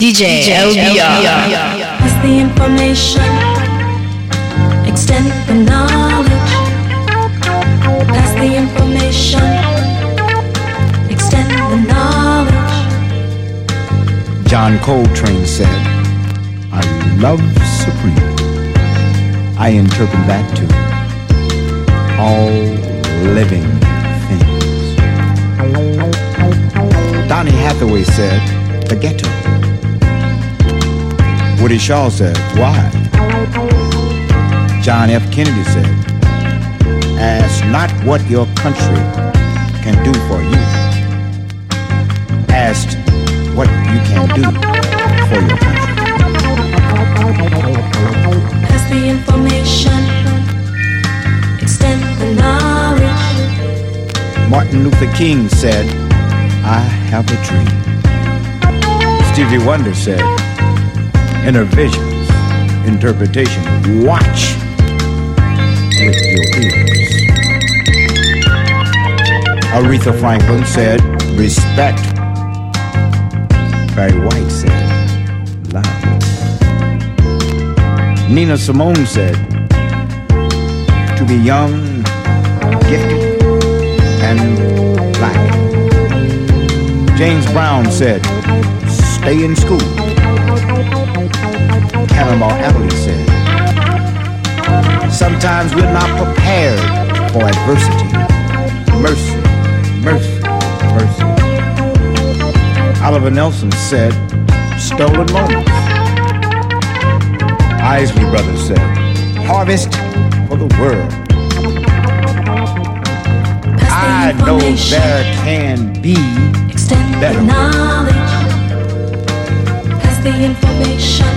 DJ, LBR. As the information, extend the knowledge. Pass the information, extend the knowledge. John Coltrane said, A Love Supreme. I interpret that to all living things. Donny Hathaway said, the ghetto. Woody Shaw said, why? John F. Kennedy said, ask not what your country can do for you. Ask what you can do for your country. Pass the information, extend the knowledge. Martin Luther King said, I have a dream. Stevie Wonder said, inner visions, interpretation, watch with your ears. Aretha Franklin said, respect. Barry White said, love. Nina Simone said, to be young, gifted, and black. James Brown said, stay in school. Cannonball Adderley said, sometimes we're not prepared for adversity. Mercy, mercy, mercy. Oliver Nelson said, stolen moments. Isley Brothers said, harvest for the world. I know there can be better. knowledge. Pass the information,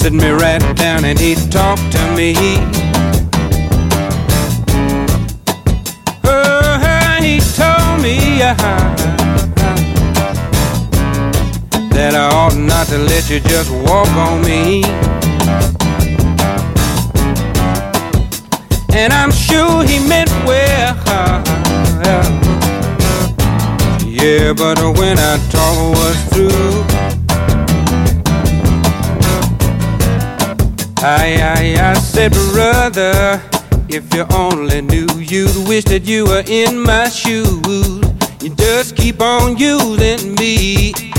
sit me right down and he talked to me. Oh, he told me uh, that I ought not to let you just walk on me. And I'm sure he meant well. Yeah, but when I talk was through. I, I, I said, brother, if you only knew, you'd wish that you were in my shoes. You just keep on using me.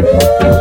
Yeah.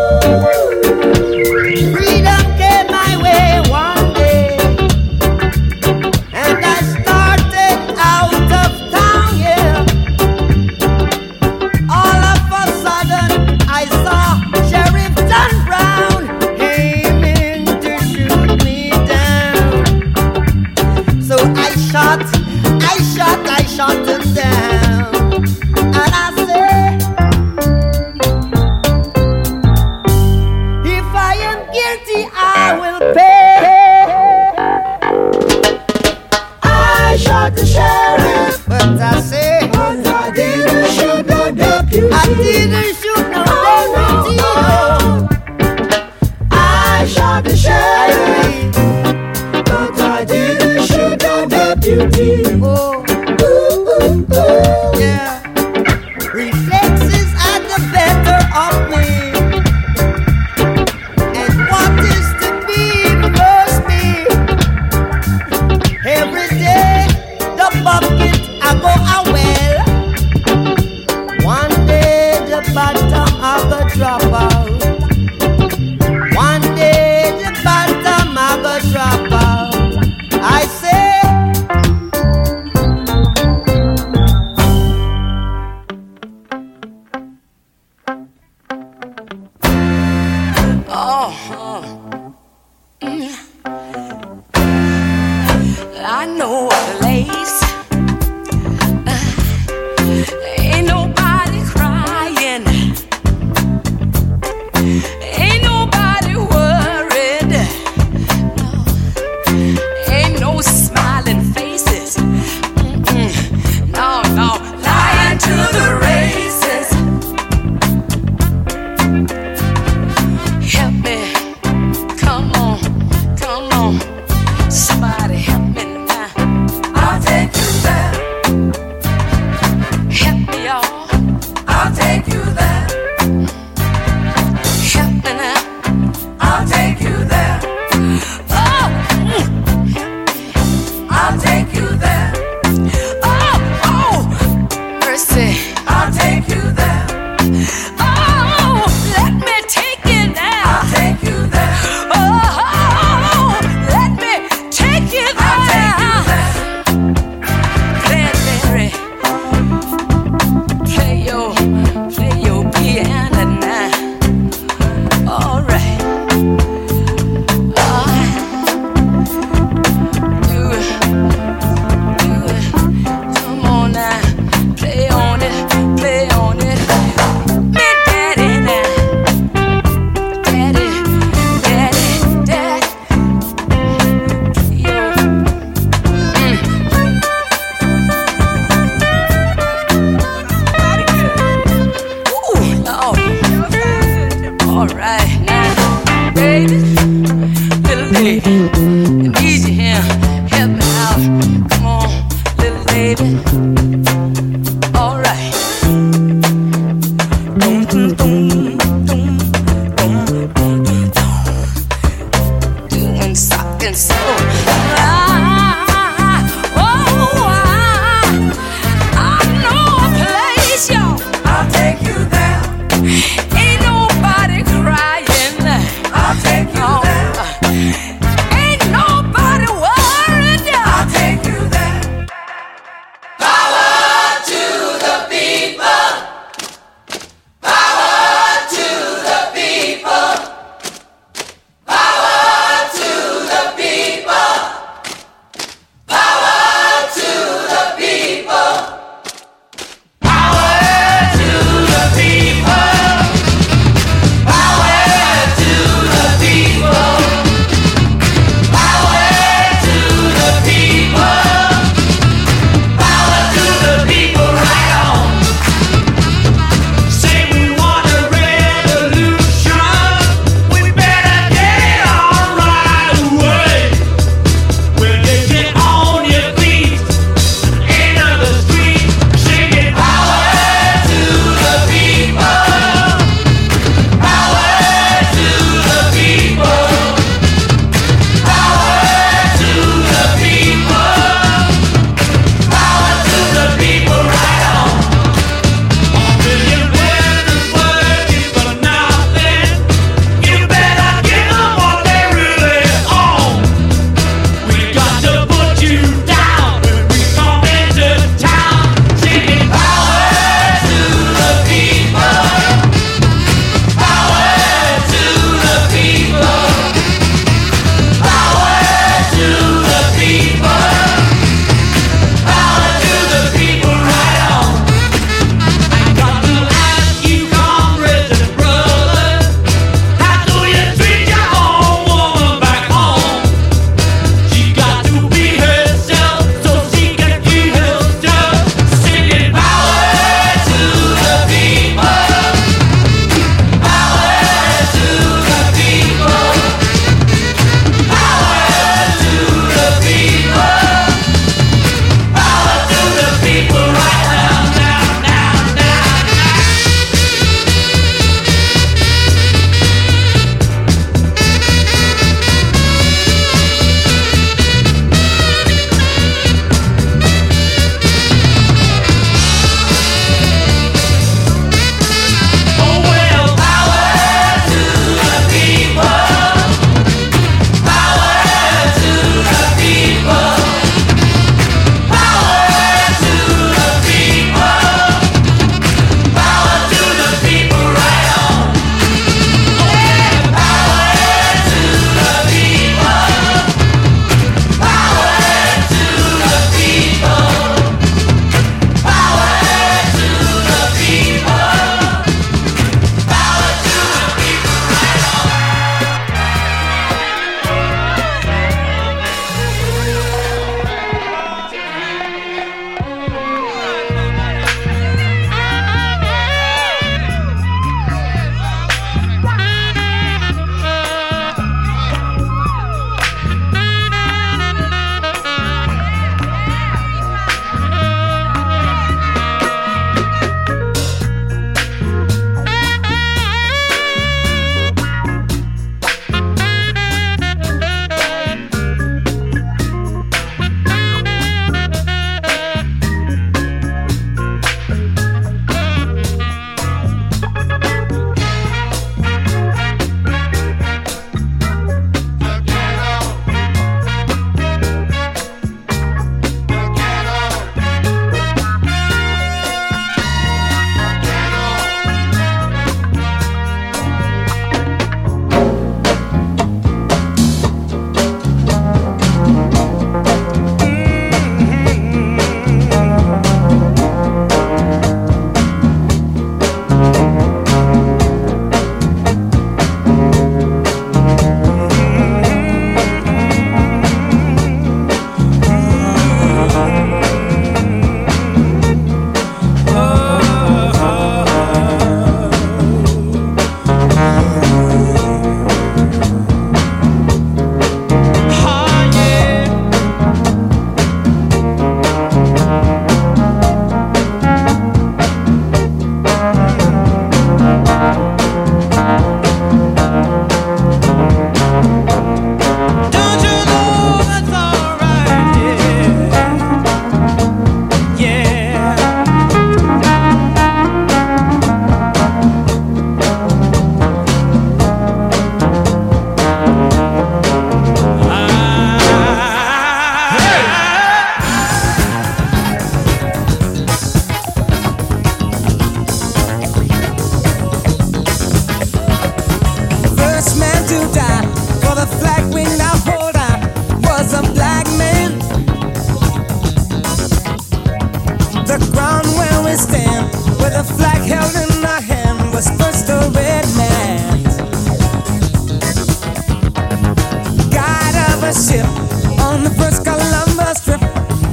on the first Columbus trip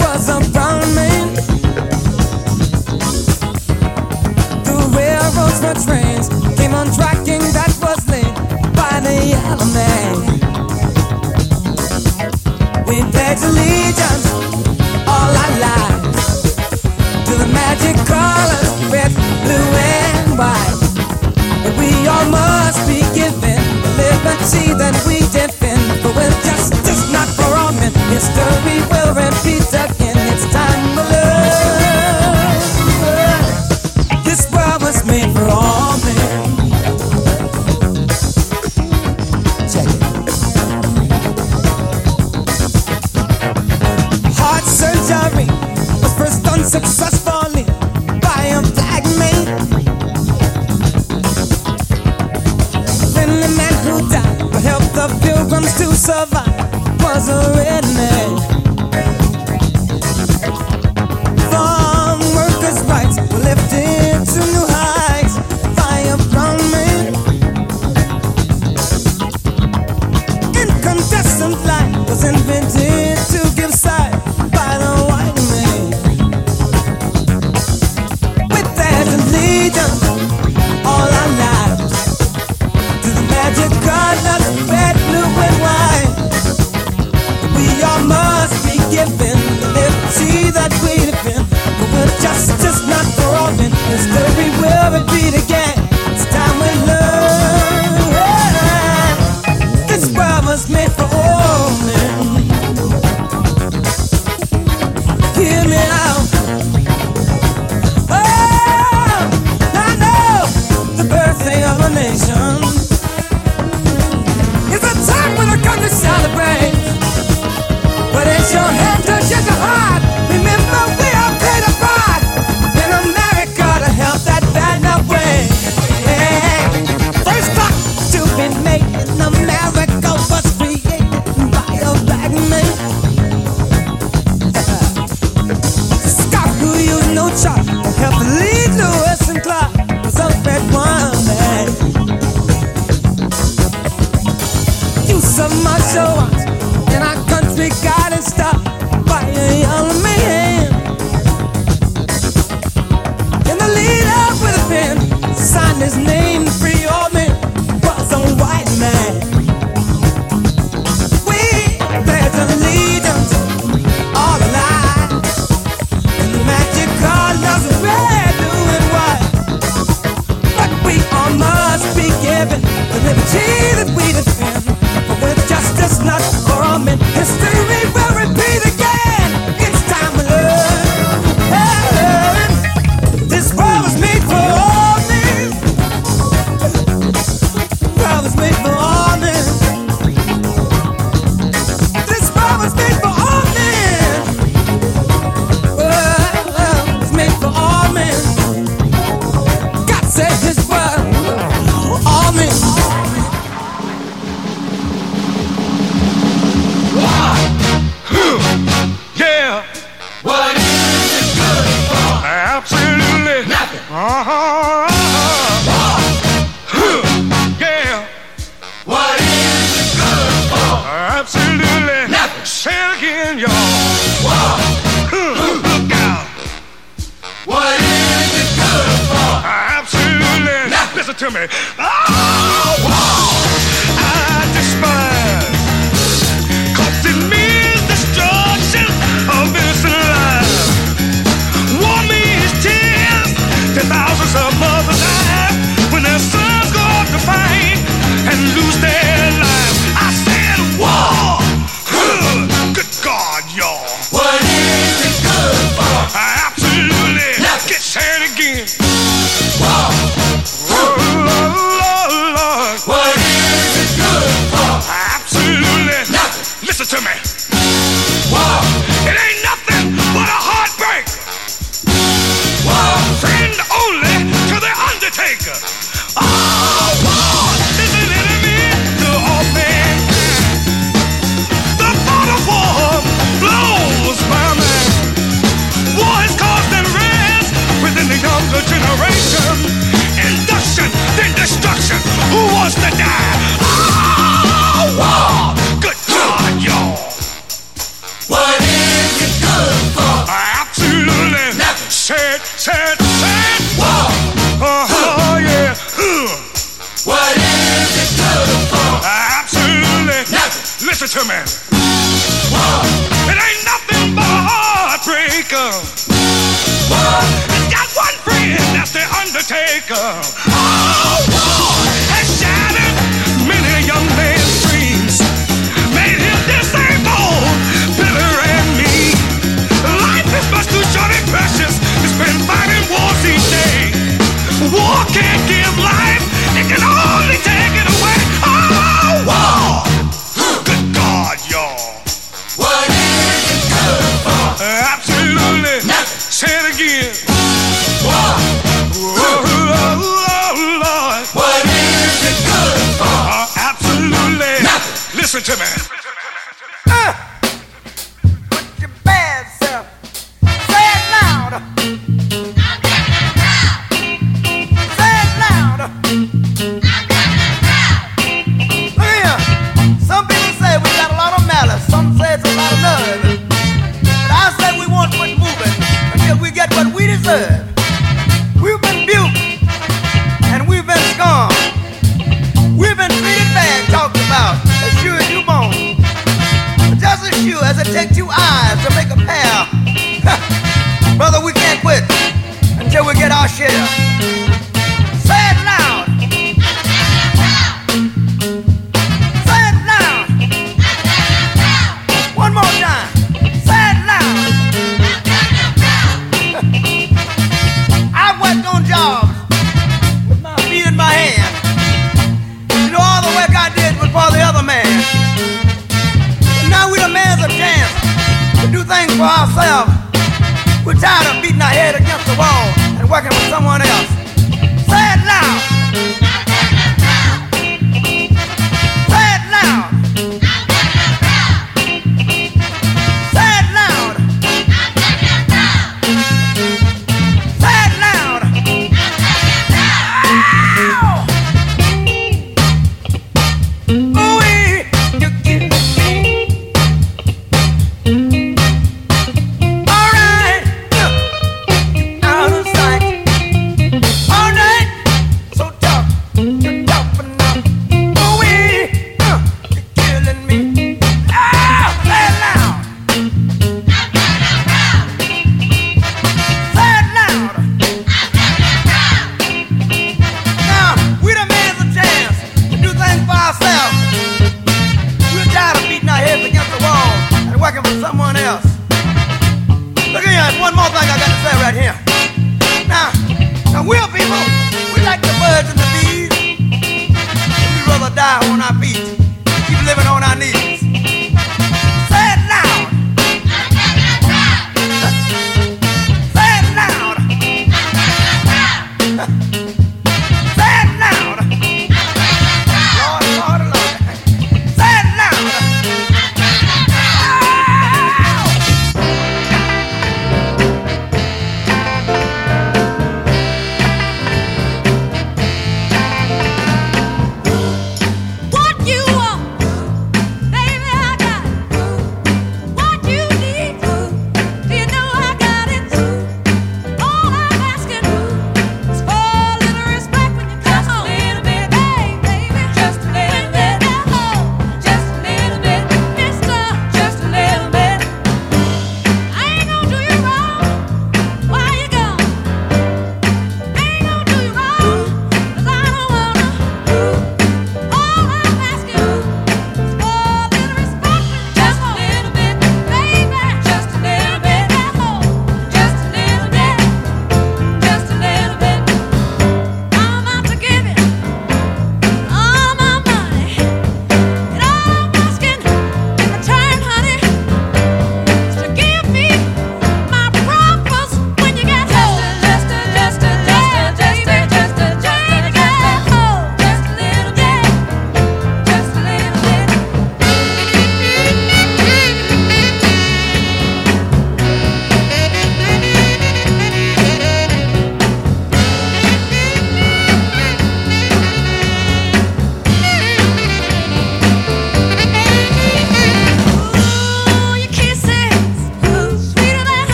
was a brown man. The railroads trains came on tracking that was laid by the yellow man. We allegiance all our lives to the magic colors red, blue, and white. We all must be given the liberty that we Pizza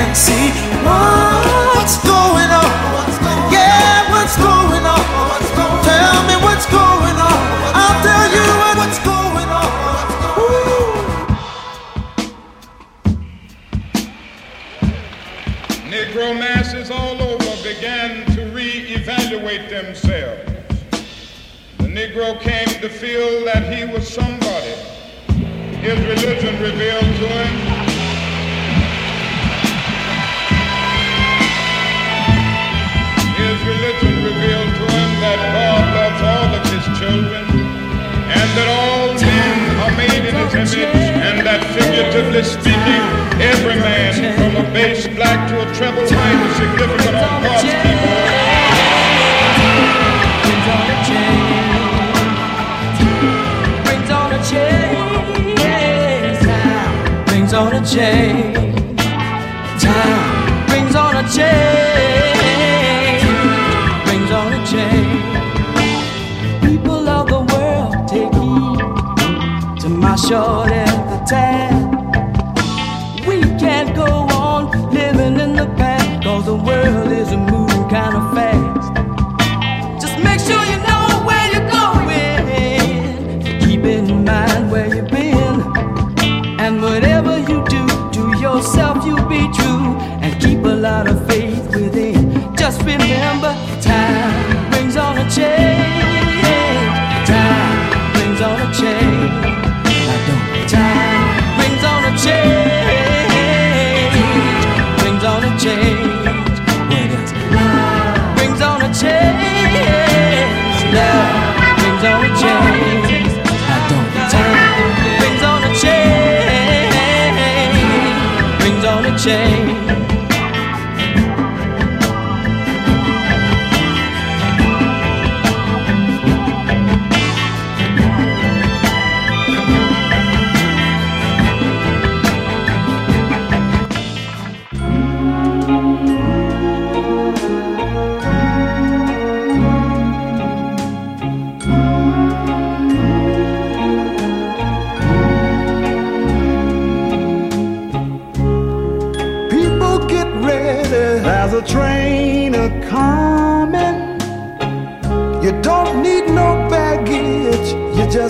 can see what's going on. Yeah, what's going on? Tell me what's going on. I'll tell you what's going on. Negro masses all over began to re-evaluate themselves. The Negro came to feel that he was somebody. His religion revealed to him that God loves all of his children, and that all men are made in his image, and that figuratively speaking, every man from a bass black to a treble white is significant on God's people. keyboard. Brings on a change. llores.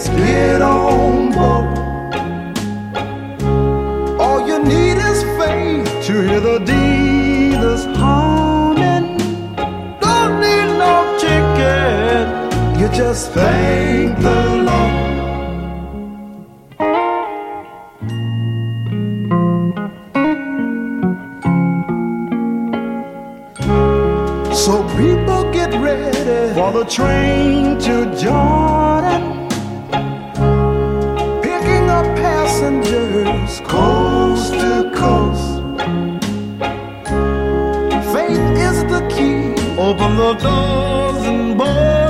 just get on board. All you need is faith to hear the dealers humming. Don't need no ticket, you just thank the Lord. So people get ready for the train to join. open the doors and boys.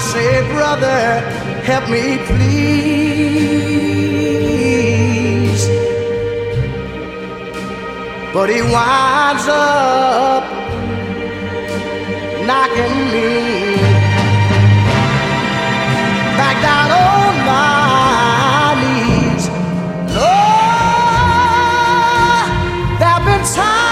say, brother, help me please. But he winds up knocking me back down on my knees. No, oh, there have been times.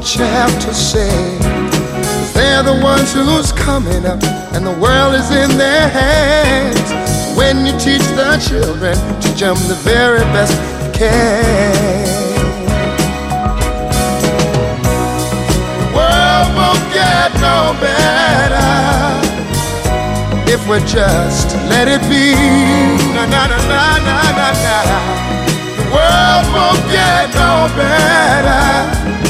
To what you have to say. they they're the ones who's coming up, and the world is in their hands. When you teach the children, teach them the very best you can. The world won't get no better if we just let it be. Na na na na na na. The world won't get no better.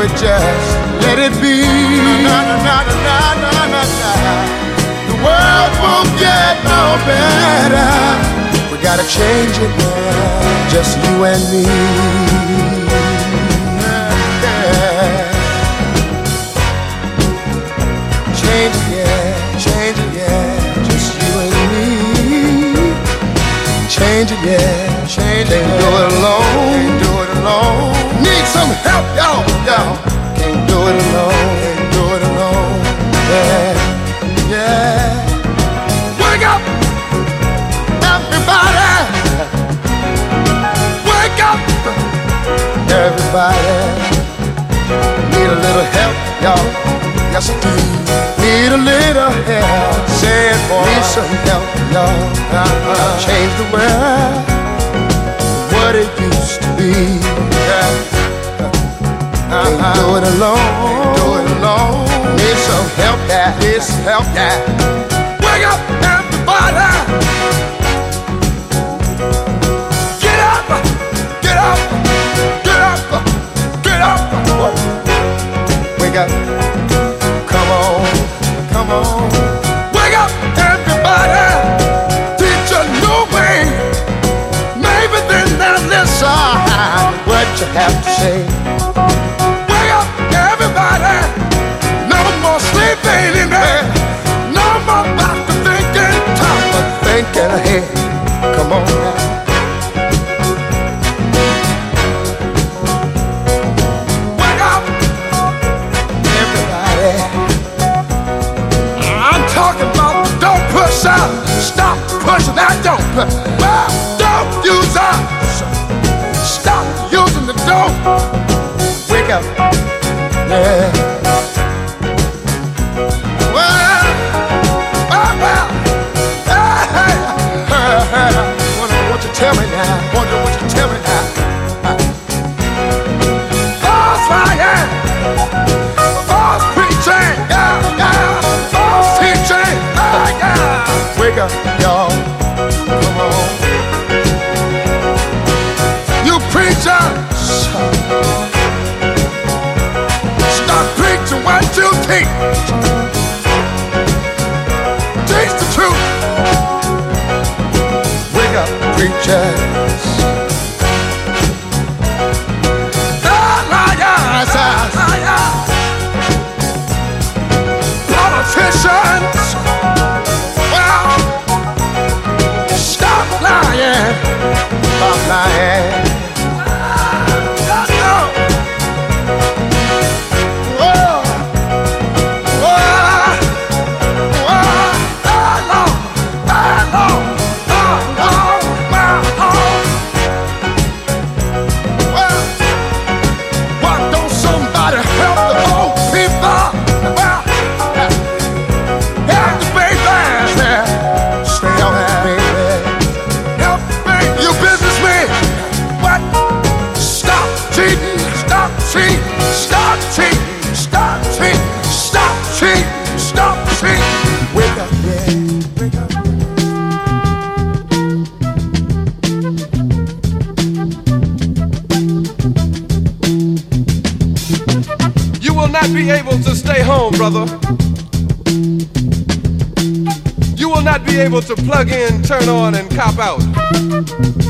we just let it be. Na, na, na, na, na, na, na, na. The world won't get no better. We gotta change it now, just you and me. Yeah. Change it, yeah, change it, yeah, just you and me. Change it, yeah, change it. Can't do it alone, can't do it alone. Need some help, y'all, y'all. Can't do it alone, can't do it alone. Yeah, yeah. Wake up, everybody. Wake up, everybody. Need a little help, y'all. Yes, I do. Need a little help. Say it, boy. Need some help, y'all. Uh-huh. Change the world. What it used to be. Yeah. Uh-huh. Do it alone. Do it alone. Need some help, yeah. Need some help, yeah. Wake up, everybody. Get up, get up, get up, get up. Wake up, have to say. Wake up, everybody. No more sleeping in bed. No more back to thinking. Time for thinking ahead. Come on now. Yeah. Wonder what you tell me now. Wonder what you tell me now. False. False. False. Wake up, y'all. creatures. The liars, politicians, well, stop lying, stop lying. cheating, stop cheating, stop cheating, stop cheating, stop cheating. Wake up, yeah. You will not be able to stay home, brother. You will not be able to plug in, turn on, and cop out.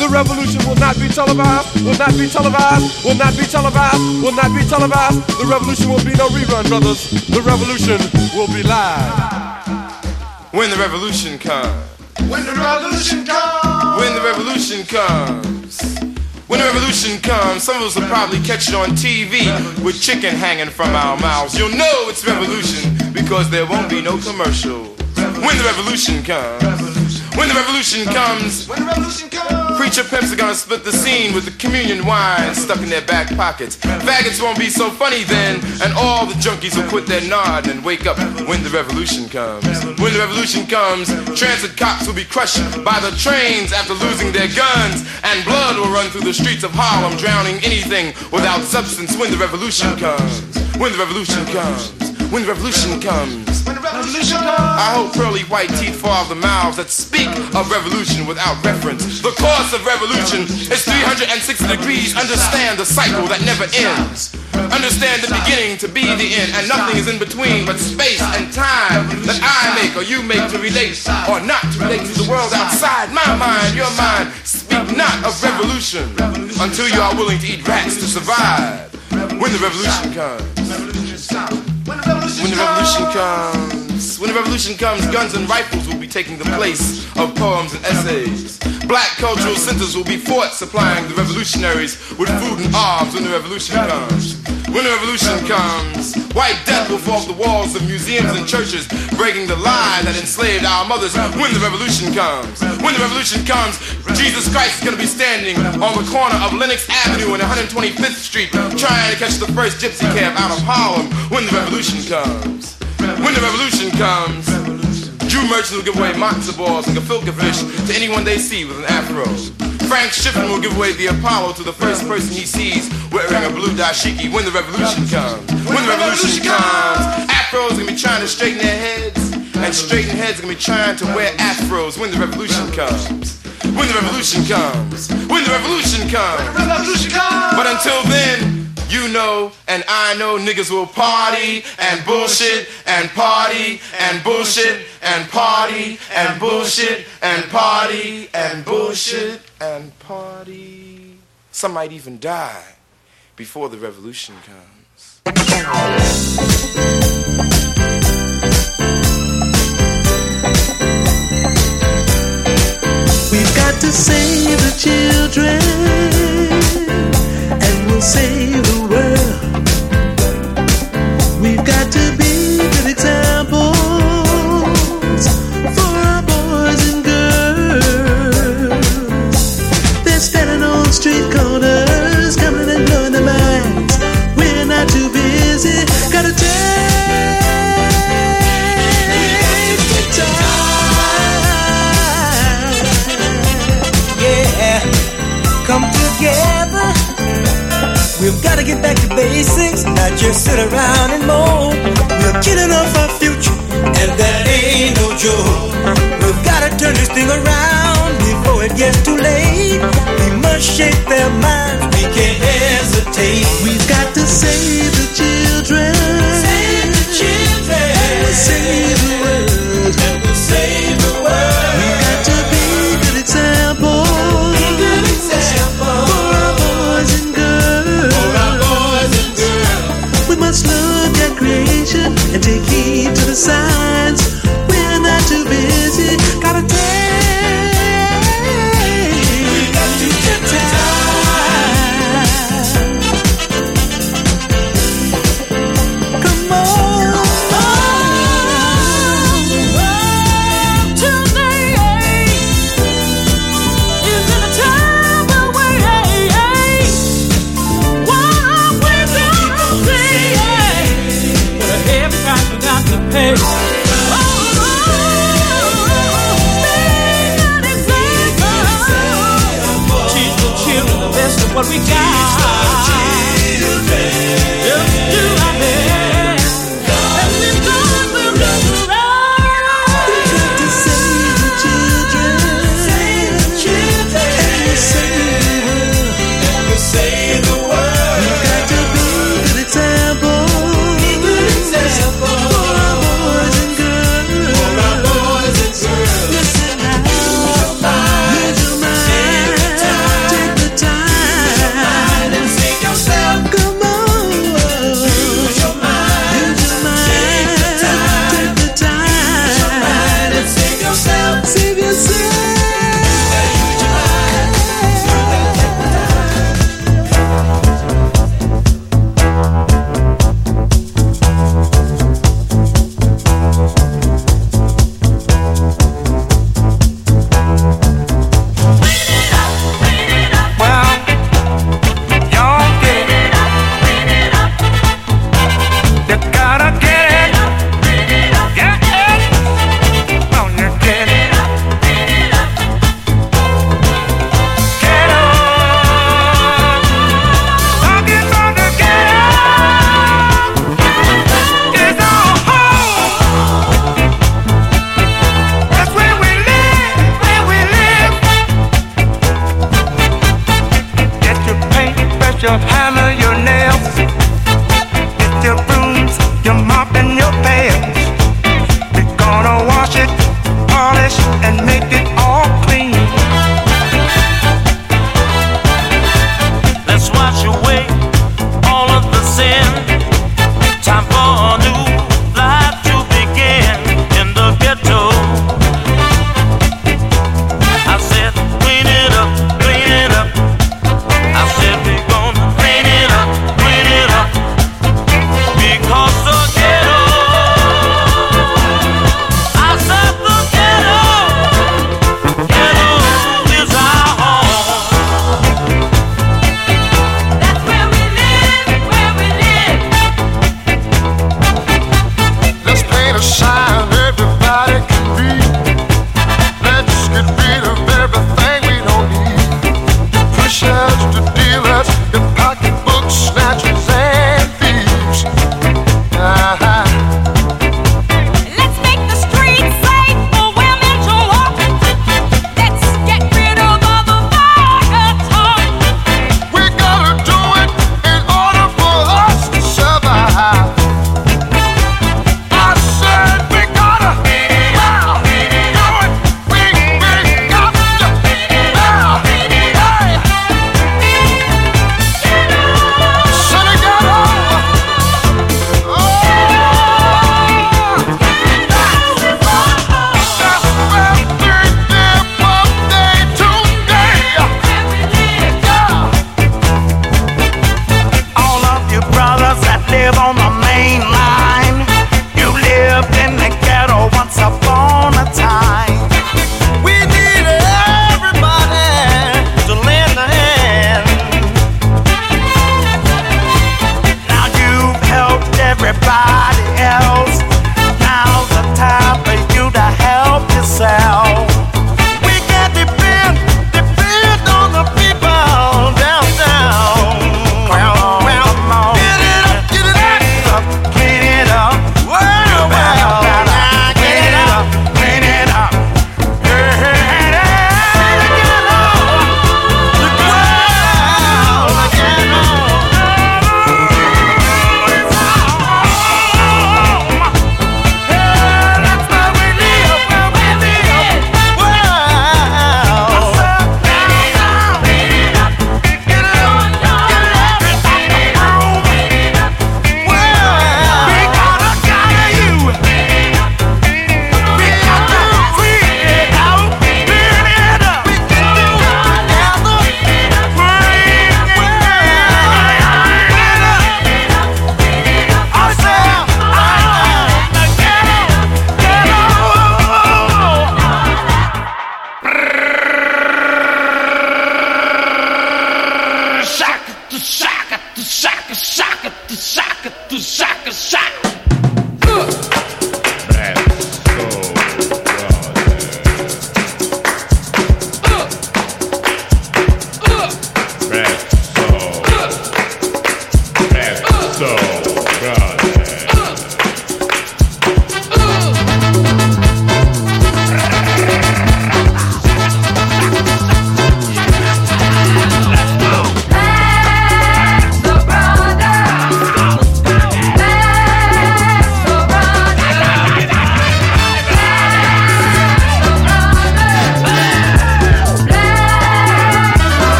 The revolution will not be televised, will not be televised, will not be televised, will not be televised. The revolution will be no rerun, brothers. The revolution will be live. When the revolution comes. When the revolution comes. When the revolution comes. When the revolution comes, some of us will probably catch it on TV with chicken hanging from our mouths. You'll know it's revolution because there won't be no commercial. When the revolution comes. When the revolution comes, when the revolution comes, preacher pimps are gonna split the scene with the communion wine stuck in their back pockets. Faggots won't be so funny then, and all the junkies will quit their nod and wake up when the revolution comes. When the revolution comes, transit cops will be crushed by the trains after losing their guns, and blood will run through the streets of Harlem, drowning anything without substance. When the revolution comes, when the revolution comes, when the revolution comes. I hope pearly white teeth fall off the mouths that speak of revolution without reference. The course of revolution is 360 degrees. Understand the cycle that never ends. Understand the beginning to be the end, and nothing is in between but space and time that I make or you make to relate or not to relate to the world outside my mind, your mind. Speak not of revolution until you are willing to eat rats to survive. When the revolution comes. When the revolution comes, when the revolution comes, guns and rifles will be taking the place of poems and essays. Black cultural centers will be forts supplying the revolutionaries with food and arms when the revolution comes. When the revolution comes, white death will fall off the walls of museums and churches, breaking the lie that enslaved our mothers. When the revolution comes, when the revolution comes, Jesus Christ is going to be standing on the corner of Lenox Avenue and 125th Street, trying to catch the first gypsy cab out of Harlem. When the revolution comes, when the revolution comes, Jew merchants will give away matzo balls and gefilte fish to anyone they see with an afro. Frank Schiffman will give away the Apollo to the first person he sees wearing a blue dashiki when the revolution comes. When the revolution comes, afros gonna be trying to straighten their heads, and straighten heads gonna be trying to wear afros when the revolution comes. When the revolution comes. When the revolution comes. But until then, you know and I know niggas will party and bullshit and party and bullshit and party and bullshit and party and bullshit and party. Some might even die before the revolution comes. We've got to save the children save the world. We've got to We've got to get back to basics, not just sit around and moan. We're killing off our future, and that ain't no joke. We've got to turn this thing around before it gets too late. We must shake their minds, we can't hesitate. We've got to save the children. Save the children. Save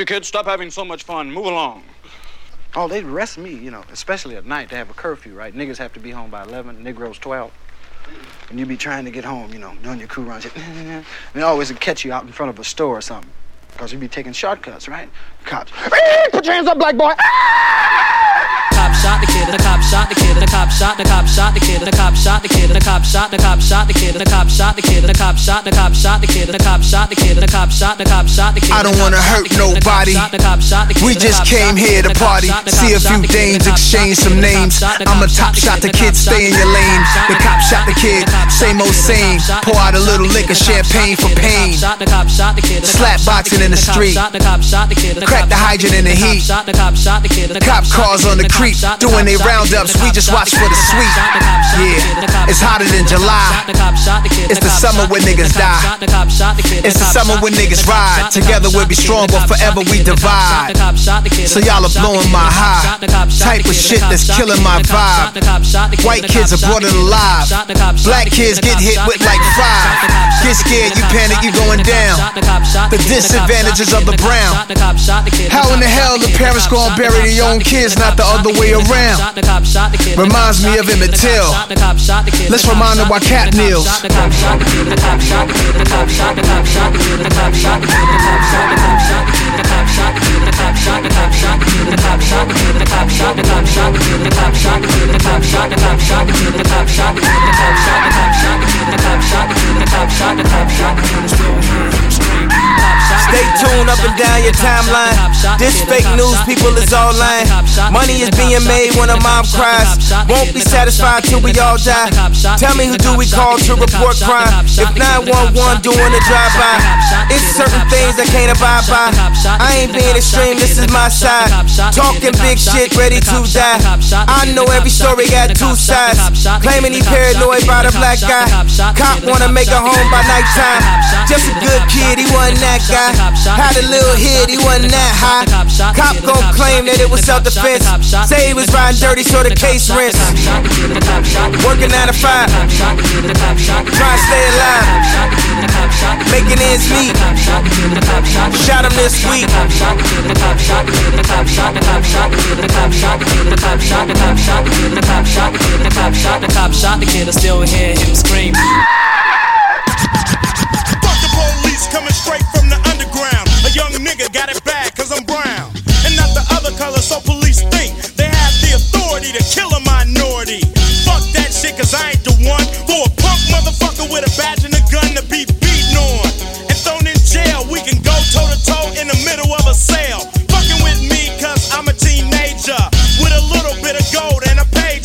you kids, stop having so much fun. Move along. Oh, they'd arrest me, you know, especially at night. They have a curfew, right? Niggas have to be home by 11, Negroes 12. And you be trying to get home, you know, doing your crew runs. and they always catch you out in front of a store or something. Because you'd be taking shortcuts, right? Cops. Put your hands up, black boy. cop shot the kid, the cop shot the kid, the cop shot, the cop shot the kid, the cop shot the kid, the cop shot, the cop shot the kid, the cop shot the kid, the cop shot, the cop shot the kid, the cop shot the kid, the cop shot, the cop shot the kid. I don't wanna hurt nobody. We just came here to party, see a few dames, exchange some names. I'm a top shot, the kid, stay in your lane. The cop shot the kid, same old same. Pour out a little liquor, champagne for pain. Slap boxing in the street, crack the hydrant in the heat. The Cop cars on the creep, doing they roundups. We just watch for the sweet. Yeah, it's hotter than July. It's the summer when niggas die. It's the summer when niggas ride. Together we'll be strong, but forever we divide. So y'all are blowing my high. Type of shit that's killing my vibe. White kids are brought it alive. Black kids get hit with like five. Get scared, you panic, you going down. The disadvantages of the brown. How in the hell the parents gonna bury their own kids, not the other way around? Reminds me of Emmett Till. Let's remind them why Kap kneels. Stay tuned up and down your timeline. This fake news, people is all lying. Money is being made when a mom cries. Won't be satisfied till we all die. Tell me who do we call to report crime? If 911 doing a drive-by, it's certain things I can't abide by. I ain't being extreme, this is my side. Talking big shit, ready to die. I know every story got two sides. Claiming he paranoid by the black guy. Cop wanna make a home by nighttime. Just a good kid, he wasn't that guy. Had a little hit, he wasn't that high. Cop gon' claim that it was self defense. Say he was riding dirty, so the case rents. Working 9 to 5. Trying to stay alive. Making ends meet. Shot him this week. Top shot the cop shot the kid, the cop, shot the kid, the cop, shot the kid, the cop, shot the kid, I still hear him scream. Fuck the police coming straight from the underground. A young nigga got it bad cause I'm brown. And not the other color, so police think they have the authority to kill a minority. Fuck that shit cause I ain't the one for a punk motherfucker with a badge and a gun to be beaten on. And thrown in jail, we can go toe to toe in the middle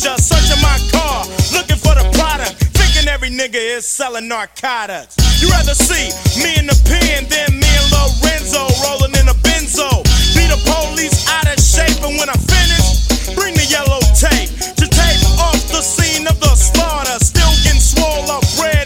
and. Searching my car, looking for the product. Thinking every nigga is selling narcotics. You rather see me in the pen than me and Lorenzo rolling in a benzo. Be the police out of shape, and when I finish, bring the yellow tape to tape off the scene of the slaughter. Still getting swole up bread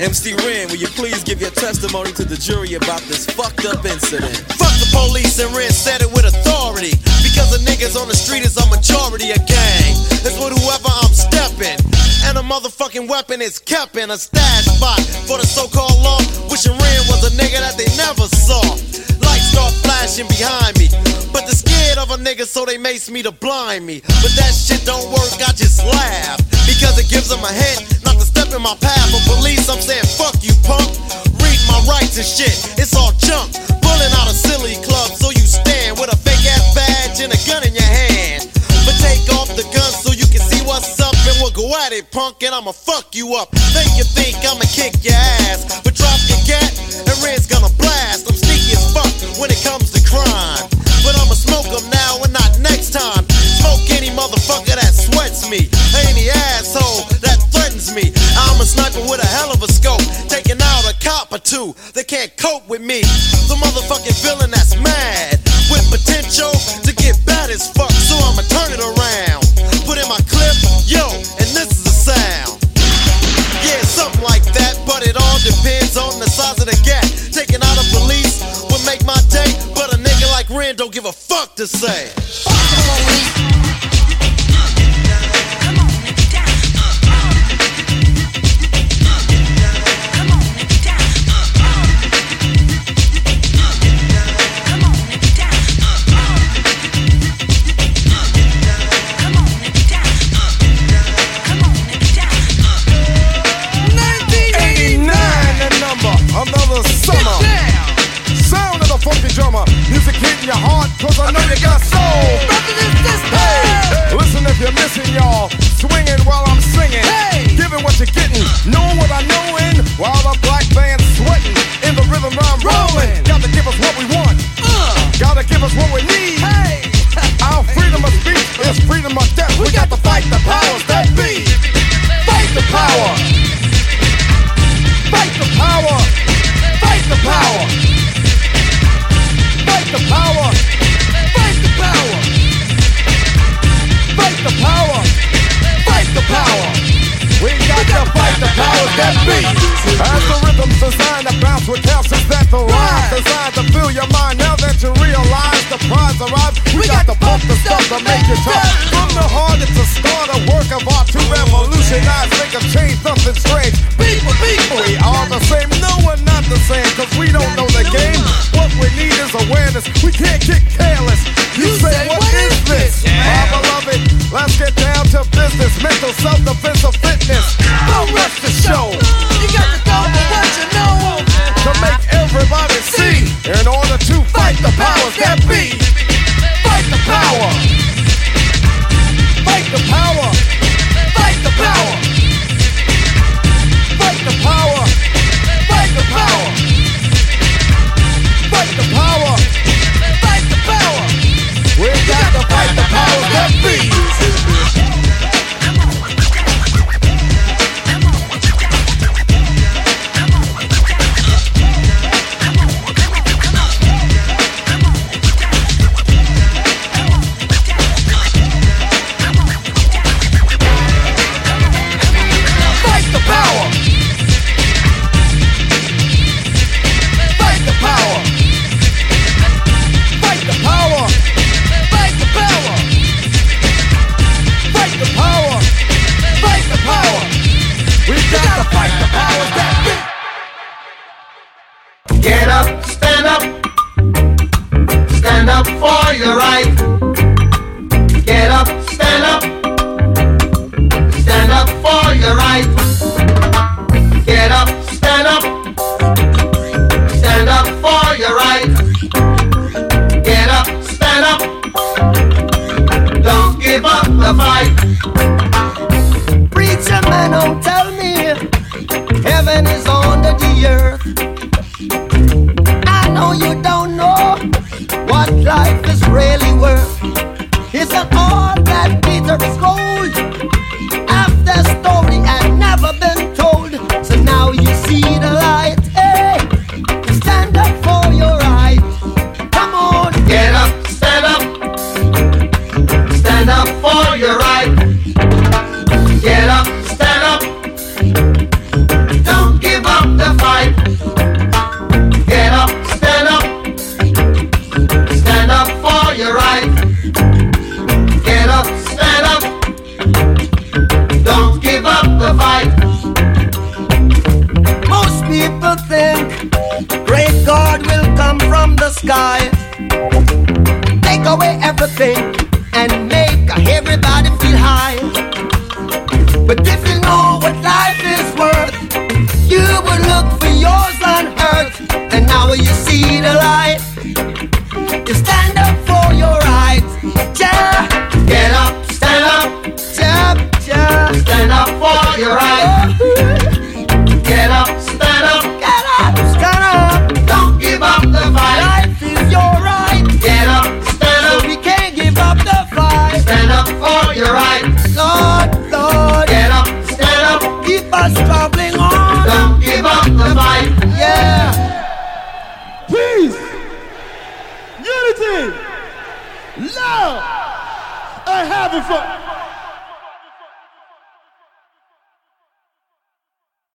MC Ren, will you please give your testimony to the jury about this fucked up incident? Fuck the police and Ren said it with authority. Because the niggas on the street is a majority of gang. It's with whoever I'm stepping. And a motherfucking weapon is kept in a stash spot for the so-called law. Wishing Ren was a nigga that they never saw. Lights start flashing behind me. But they're scared of a nigga, so they mace me to blind me. But that shit don't work, I just laugh. Because it gives them a hint step in my path of police, I'm saying fuck you, punk. Read my rights and shit, it's all junk. Pulling out a silly club, so you stand with a fake ass badge and a gun in your hand. But take off the gun so you can see what's up, and we'll go at it, punk, and I'ma fuck you up. Think you think I'ma kick your ass, but drop your gat, and Ren's gonna blast. I'm sneaky as fuck when it comes to crime. But I'ma smoke them now and not next time. Smoke any motherfucker that sweats me, any asshole sniper with a hell of a scope, taking out a cop or two that can't cope with me. The motherfucking villain that's mad with potential to get bad as fuck. So I'ma turn it around, put in my clip, yo, and this is the sound. Yeah, something like that, but it all depends on the size of the gap. Taking out a police would make my day, but a nigga like Ren don't give a fuck to say. the cause I know you got soul. Hey, listen if you're missing y'all, swinging while I'm singing, giving what you're getting, knowing what I know in, while the black band's sweating, in the rhythm I'm rolling. Gotta give us what we want, uh. gotta give us what we need. Our freedom of speech is freedom of death. We got to fight the powers that be. Fight the power. That be! As the rhythm's designed to bounce with calcium that the rhymes designed to fill your mind. Now that you realize the prize arrives, we got to pump the stuff to make it tough. From the heart, it's a start, a work of art to revolutionize, make a change, something strange. People, people, we are the same. No, we're not the same, cause we don't know the game. What we need is awareness. We can't get careless. You, say, what is this? My beloved, let's get down to business. Mental self-defense of fitness. Don't rush the show. You got to go for what you know. To make everybody see. In order to fight the powers that be. Fight the power.